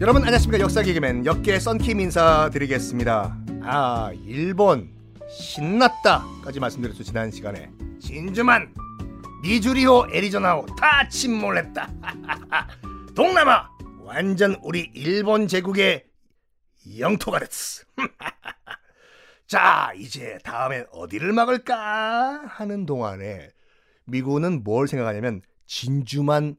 여러분 안녕하십니까 역사 개그맨 역계 썬킴 인사드리겠습니다. 아 일본 신났다까지 말씀드렸죠 지난 시간에 진주만 니주리호 애리조나호 다 침몰했다. 동남아 완전 우리 일본 제국의 영토가 됐어. 자 이제 다음엔 어디를 막을까 하는 동안에 미국은 뭘 생각하냐면 진주만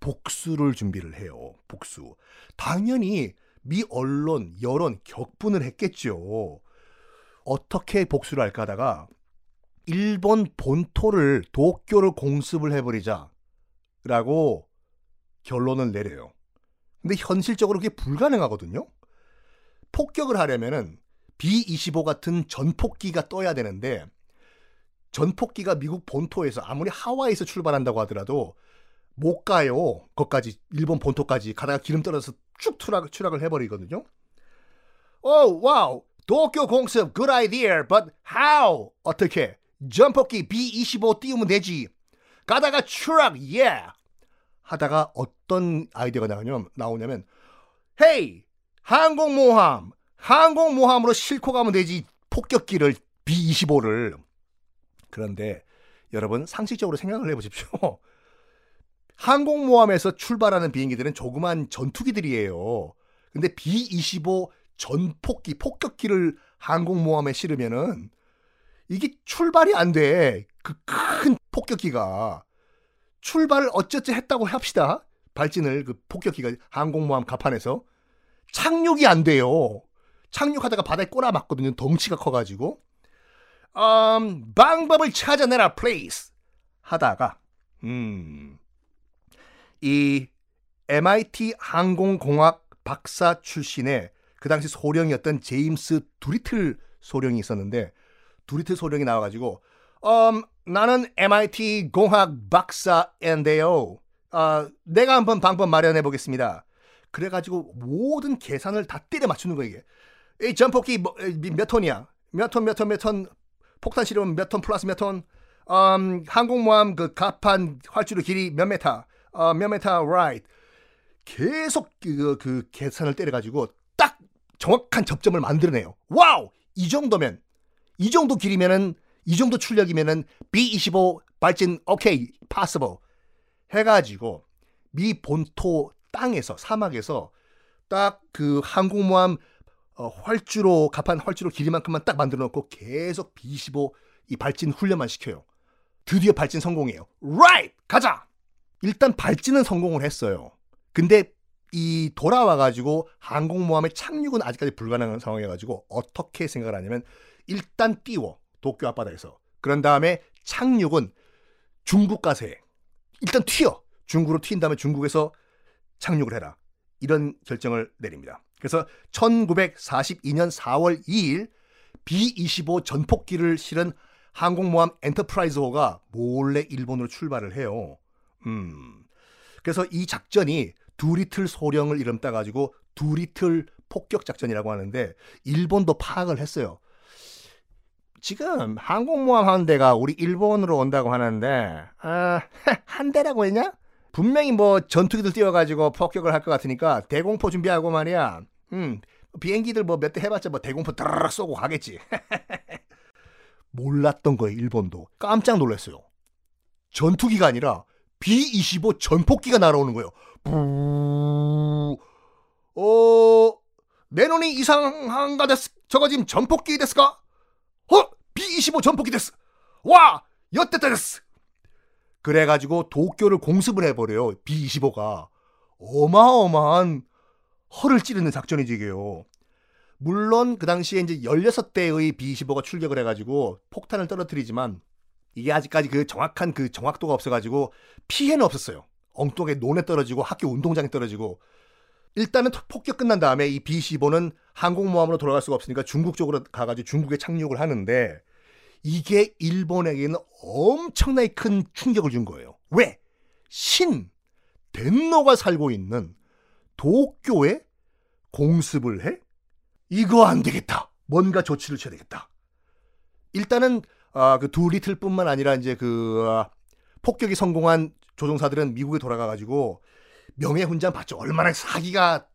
복수를 준비를 해요. 복수. 당연히 미 언론, 여론 격분을 했겠죠. 어떻게 복수를 할까 하다가 일본 본토를 도쿄를 공습을 해버리자 라고 결론을 내려요. 근데 현실적으로 그게 불가능하거든요. 폭격을 하려면은 B-25 같은 전폭기가 떠야 되는데 전폭기가 미국 본토에서 아무리 하와이에서 출발한다고 하더라도 못 가요. 거까지 일본 본토까지 가다가 기름 떨어져서 쭉 추락, 추락을 해버리거든요. oh wow 도쿄 공습. Good idea. But how? 어떻게? 전폭기 B-25 띄우면 되지. 가다가 추락. Yeah. 하다가 어떤 아이디어가 나오냐면, 나오냐면 hey 항공모함. 항공모함으로 싣고 가면 되지. 폭격기를 B-25를 그런데 여러분 상식적으로 생각을 해보십시오. 항공모함에서 출발하는 비행기들은 조그만 전투기들이에요. 근데 B-25 전폭기, 폭격기를 항공모함에 실으면은 이게 출발이 안 돼. 그 큰 폭격기가. 출발을 어쨌든 했다고 합시다. 발진을 그 폭격기가 항공모함 갑판에서. 착륙이 안 돼요. 착륙하다가 바다에 꼬라 맞거든요. 덩치가 커가지고. 음, 방법을 찾아내라, 플레이스. 하다가, 음, 이 MIT 항공공학 박사 출신의 그 당시 소령이었던 제임스 두리틀 소령이 있었는데 두리틀 소령이 나와가지고 음, 나는 MIT 공학 박사인데요. 어, 내가 한번 방법 마련해 보겠습니다. 그래가지고 모든 계산을 다 때려 맞추는 거예요. 이게. 이 전폭기 뭐, 몇 톤이야? 몇 톤, 몇 톤, 몇 톤? 폭탄 실으면 몇 톤 플러스 몇 톤? 음, 항공모함 그 갑판 활주로 길이 몇 메타? 어, 몇 메타 right. 계속 그, 그 계산을 때려가지고 딱 정확한 접점을 만들어내요. Wow! 이 정도면, 이 정도 길이면은, 이 정도 출력이면은 B-25 발진 오케이, possible. 해가지고 미 본토 땅에서, 사막에서 딱 그 항공모함 어, 활주로, 갑판 활주로 길이만큼만 딱 만들어 놓고 계속 B-25 이 발진 훈련만 시켜요. 드디어 발진 성공이에요. right! 가자! 일단 발진은 성공을 했어요. 근데 이 돌아와가지고 항공모함의 착륙은 아직까지 불가능한 상황이어가지고 어떻게 생각을 하냐면 일단 띄워 도쿄 앞바다에서 그런 다음에 착륙은 중국 해. 일단 튀어 중국으로 튄 다음에 중국에서 착륙을 해라 이런 결정을 내립니다. 그래서 1942년 4월 2일 B-25 전폭기를 실은 항공모함 엔터프라이즈호가 몰래 일본으로 출발을 해요. 음. 그래서 이 작전이 두리틀 소령을 이름 따 가지고 두리틀 폭격 작전이라고 하는데 일본도 파악을 했어요. 지금 항공모함 한 대가 우리 일본으로 온다고 하는데 아, 한 대라고 했냐? 분명히 뭐 전투기들 띄워가지고 폭격을 할 것 같으니까 대공포 준비하고 말이야. 음, 비행기들 뭐 몇 대 해봤자 뭐 대공포 드르륵 쏘고 가겠지. 몰랐던 거예요 일본도 깜짝 놀랐어요. 전투기가 아니라 B-25 전폭기가 날아오는 거예요. 부... 어, 내 눈이 이상한가 됐스. 저거 지금 전폭기 됐스까? 어, B-25 전폭기 됐스. 와, 여태다 됐스. 그래가지고 도쿄를 공습을 해버려요. B-25가. 어마어마한 허를 찌르는 작전이지, 이게요. 물론 그 당시에 이제 16대의 B-25가 출격을 해가지고 폭탄을 떨어뜨리지만 이게 아직까지 그 정확한 그 정확도가 없어가지고 피해는 없었어요. 엉뚱하게 논에 떨어지고 학교 운동장에 떨어지고 일단은 폭격 끝난 다음에 이 B-15는 항공모함으로 돌아갈 수가 없으니까 중국 쪽으로 가가지고 중국에 착륙을 하는데 이게 일본에게는 엄청나게 큰 충격을 준 거예요. 왜? 신 덴노가 살고 있는 도쿄에 공습을 해? 이거 안 되겠다. 뭔가 조치를 취해야 되겠다. 일단은 아, 그 두리틀뿐만 아니라 이제 그 아, 폭격이 성공한 조종사들은 미국에 돌아가가지고 명예훈장 받죠. 얼마나 사기가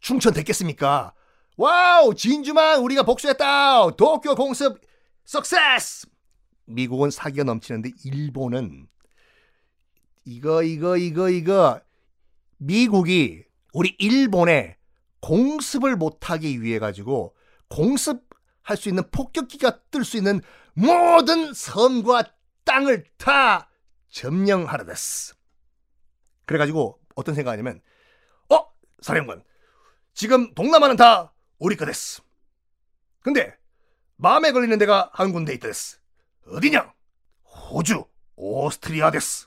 충천됐겠습니까? Wow 진주만 우리가 복수했다. 도쿄 공습 success. 미국은 사기가 넘치는데 일본은 이거 이거 이거 이거 미국이 우리 일본에 공습을 못하기 위해 가지고 공습할 수 있는 폭격기가 뜰 수 있는 모든 섬과 땅을 다 점령하라 됐어. 그래가지고 어떤 생각하냐면 어 사령관 지금 동남아는 다 우리 거 됐어. 근데 마음에 걸리는 데가 한 군데 있다 됐어. 어디냐? 호주, 오스트리아 됐어.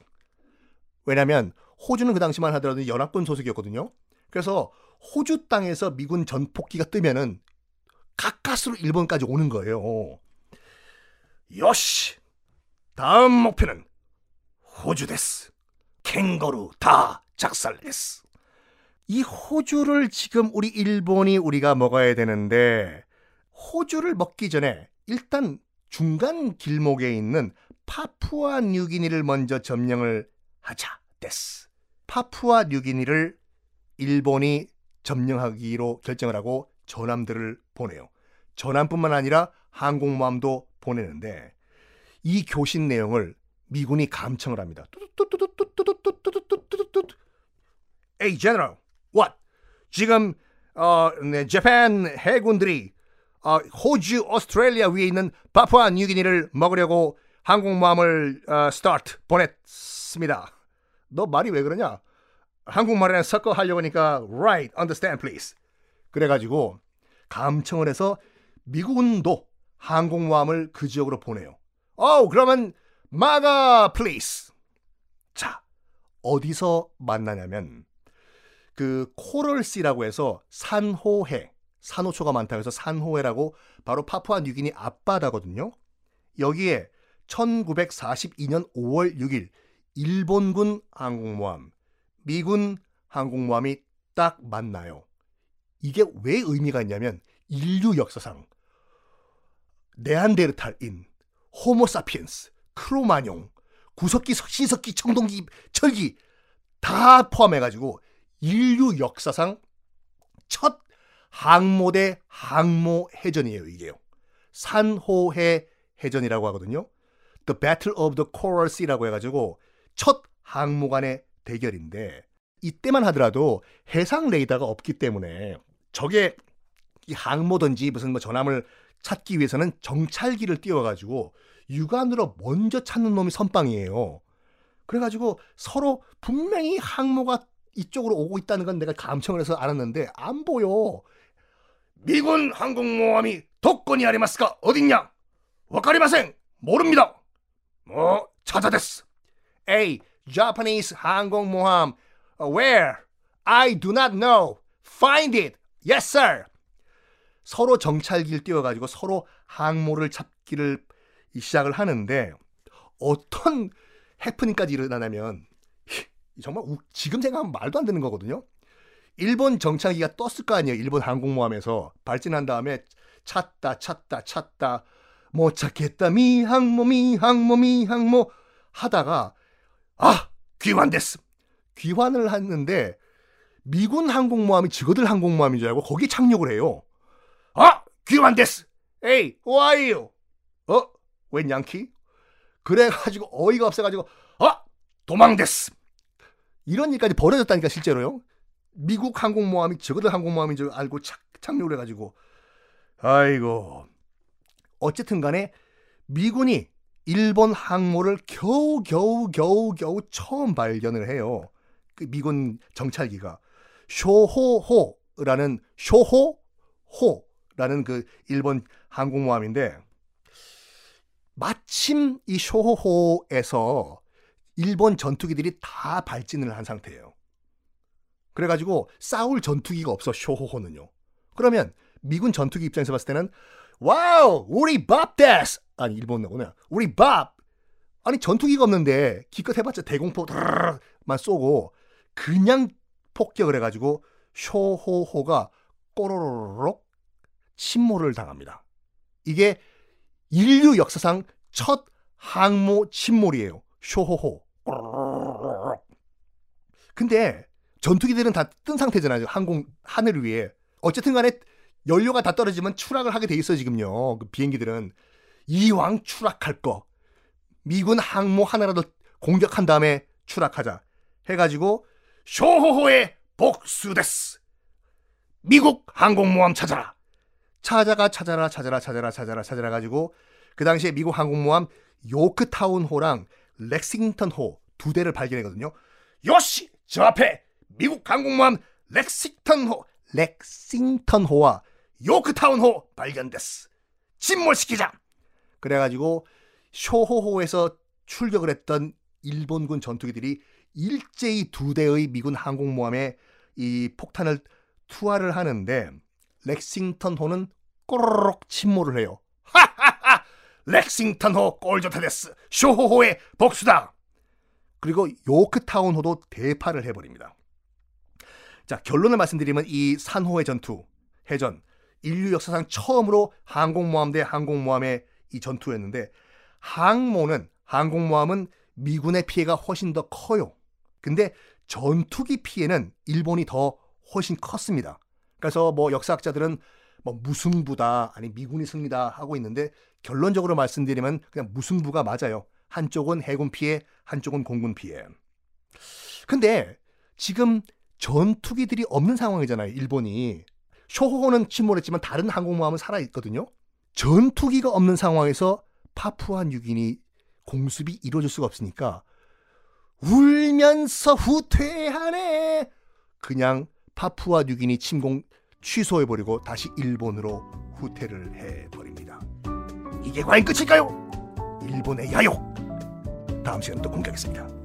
왜냐면 호주는 그 당시만 하더라도 연합군 소속이었거든요. 그래서 호주 땅에서 미군 전폭기가 뜨면은 가까스로 일본까지 오는 거예요. 요시 다음 목표는 호주 데스. 캥거루 다 작살 데스. 이 호주를 지금 우리 일본이 우리가 먹어야 되는데 호주를 먹기 전에 일단 중간 길목에 있는 파푸아 뉴기니를 먼저 점령을 하자 데스. 파푸아 뉴기니를 일본이 점령하기로 결정을 하고 전함들을 보내요. 전함뿐만 아니라 항공모함도 보내는데 이 교신 내용을 미군이 감청을 합니다. Hey General, what? 지금 어, 네, 재팬 해군들이 어, 호주, 오스트레일리아 위에 있는 파푸아 뉴기니를 먹으려고 항공모함을 어, 스타트 보냈습니다. 너 말이 왜 그러냐? 한국말이랑 섞어 하려고 하니까 right, understand please. 그래가지고 감청을 해서 미군도 항공모함을 그 지역으로 보내요. 어, 그러면 마가 place. 자, 어디서 만나냐면 그 Coral Sea라고 해서 산호해, 산호초가 많다고 해서 산호해라고 바로 파푸아 뉴기니 앞바다거든요. 여기에 1942년 5월 6일 일본군 항공모함, 미군 항공모함이 딱 만나요. 이게 왜 의미가 있냐면 인류 역사상 네안데르탈인, 호모사피엔스, 크로마뇽, 구석기, 시석기, 청동기, 철기 다 포함해가지고 인류 역사상 첫 항모 대 항모 해전이에요, 이게요. 산호해 해전이라고 하거든요. The Battle of the Coral Sea라고 해가지고 첫 항모 간의 대결인데 이때만 하더라도 해상 레이더가 없기 때문에 적의 이 항모든지 무슨 뭐 전함을 찾기 위해서는 정찰기를 띄워가지고 육안으로 먼저 찾는 놈이 선빵이에요. 그래가지고 서로 분명히 항모가 이쪽으로 오고 있다는 건 내가 감청을 해서 알았는데 안 보여. 미군 항공모함이 독권이 아리마스가 어딨냐? 와카리마생 모릅니다. 뭐 찾아댔어. A Japanese 항공모함 where I do not know. Find it. Yes sir. 서로 정찰기를 띄워가지고 서로 항모를 찾기를 시작을 하는데 어떤 해프닝까지 일어나냐면 정말 지금 생각하면 말도 안 되는 거거든요. 일본 정찰기가 떴을 거 아니에요. 일본 항공모함에서 발진한 다음에 찾다 찾다 찾다 못 찾겠다 미항모 미항모 미항모 하다가 아 귀환됐음. 귀환을 했는데 미군 항공모함이 직어들 항공모함인 줄 알고 거기 착륙을 해요. 아 귀환됐어. 에이 와이유. 어? 웬 양키? 그래가지고 어이가 없어가지고 아 도망됐어. 이런 일까지 벌어졌다니까 실제로요. 미국 항공모함이 저거들 항공모함인 줄 알고 착, 착륙을 해가지고 아이고 어쨌든 간에 미군이 일본 항모를 겨우 겨우 겨우 겨우 처음 발견을 해요. 그 미군 정찰기가 쇼호호라는 쇼호호라는 그 일본 항공모함인데 마침 이 쇼호호에서 일본 전투기들이 다 발진을 한 상태예요. 그래가지고 싸울 전투기가 없어 쇼호호는요. 그러면 미군 전투기 입장에서 봤을 때는 wow 우리 밥 です 아니 일본어구나 우리 밥 아니 전투기가 없는데 기껏 해봤자 대공포만 쏘고 그냥 폭격을 해가지고 쇼호호가 꼬로로록 침몰을 당합니다. 이게 인류 역사상 첫 항모 침몰이에요. 쇼호호 근데 전투기들은 다 뜬 상태잖아요. 항공 하늘 위에. 어쨌든 간에 연료가 다 떨어지면 추락을 하게 돼 있어요, 지금요. 그 비행기들은. 이왕 추락할 거. 미군 항모 하나라도 공격한 다음에 추락하자. 해가지고 쇼호호의 복수데스 미국 항공모함 찾아라. 찾아가 찾아라 찾아라 찾아라 찾아라 찾아라 가지고 그 당시에 미국 항공모함 요크타운호랑 렉싱턴호 두 대를 발견했거든요. 요시! 저 앞에 미국 항공모함 렉싱턴호 렉싱턴호와 요크타운호 발견됐어 침몰시키자 그래가지고 쇼호호에서 출격을 했던 일본군 전투기들이 일제히 두 대의 미군 항공모함에 이 폭탄을 투하를 하는데 렉싱턴호는 꼬르륵 침몰을 해요. 하하하! 렉싱턴호 꼴조타 데스 쇼호호의 복수다. 그리고 요크타운호도 대파를 해버립니다. 자 결론을 말씀드리면 이 산호의 전투 해전 인류 역사상 처음으로 항공모함 대 항공모함의 이 전투였는데 항모는 항공모함은 미군의 피해가 훨씬 더 커요. 근데 전투기 피해는 일본이 더 훨씬 컸습니다. 그래서 뭐 역사학자들은 뭐 무승부다 아니 미군이 승리다 하고 있는데 결론적으로 말씀드리면 그냥 무승부가 맞아요. 한쪽은 해군 피해, 한쪽은 공군 피해. 근데 지금 전투기들이 없는 상황이잖아요. 일본이 쇼호호는 침몰했지만 다른 항공모함은 살아 있거든요. 전투기가 없는 상황에서 파푸아 뉴기니 공습이 이루어질 수가 없으니까 울면서 후퇴하네. 그냥 파푸아 뉴기니 침공 취소해버리고 다시 일본으로 후퇴를 해버립니다. 이게 과연 끝일까요? 일본의 야욕. 다음 시간에 또 공개하겠습니다.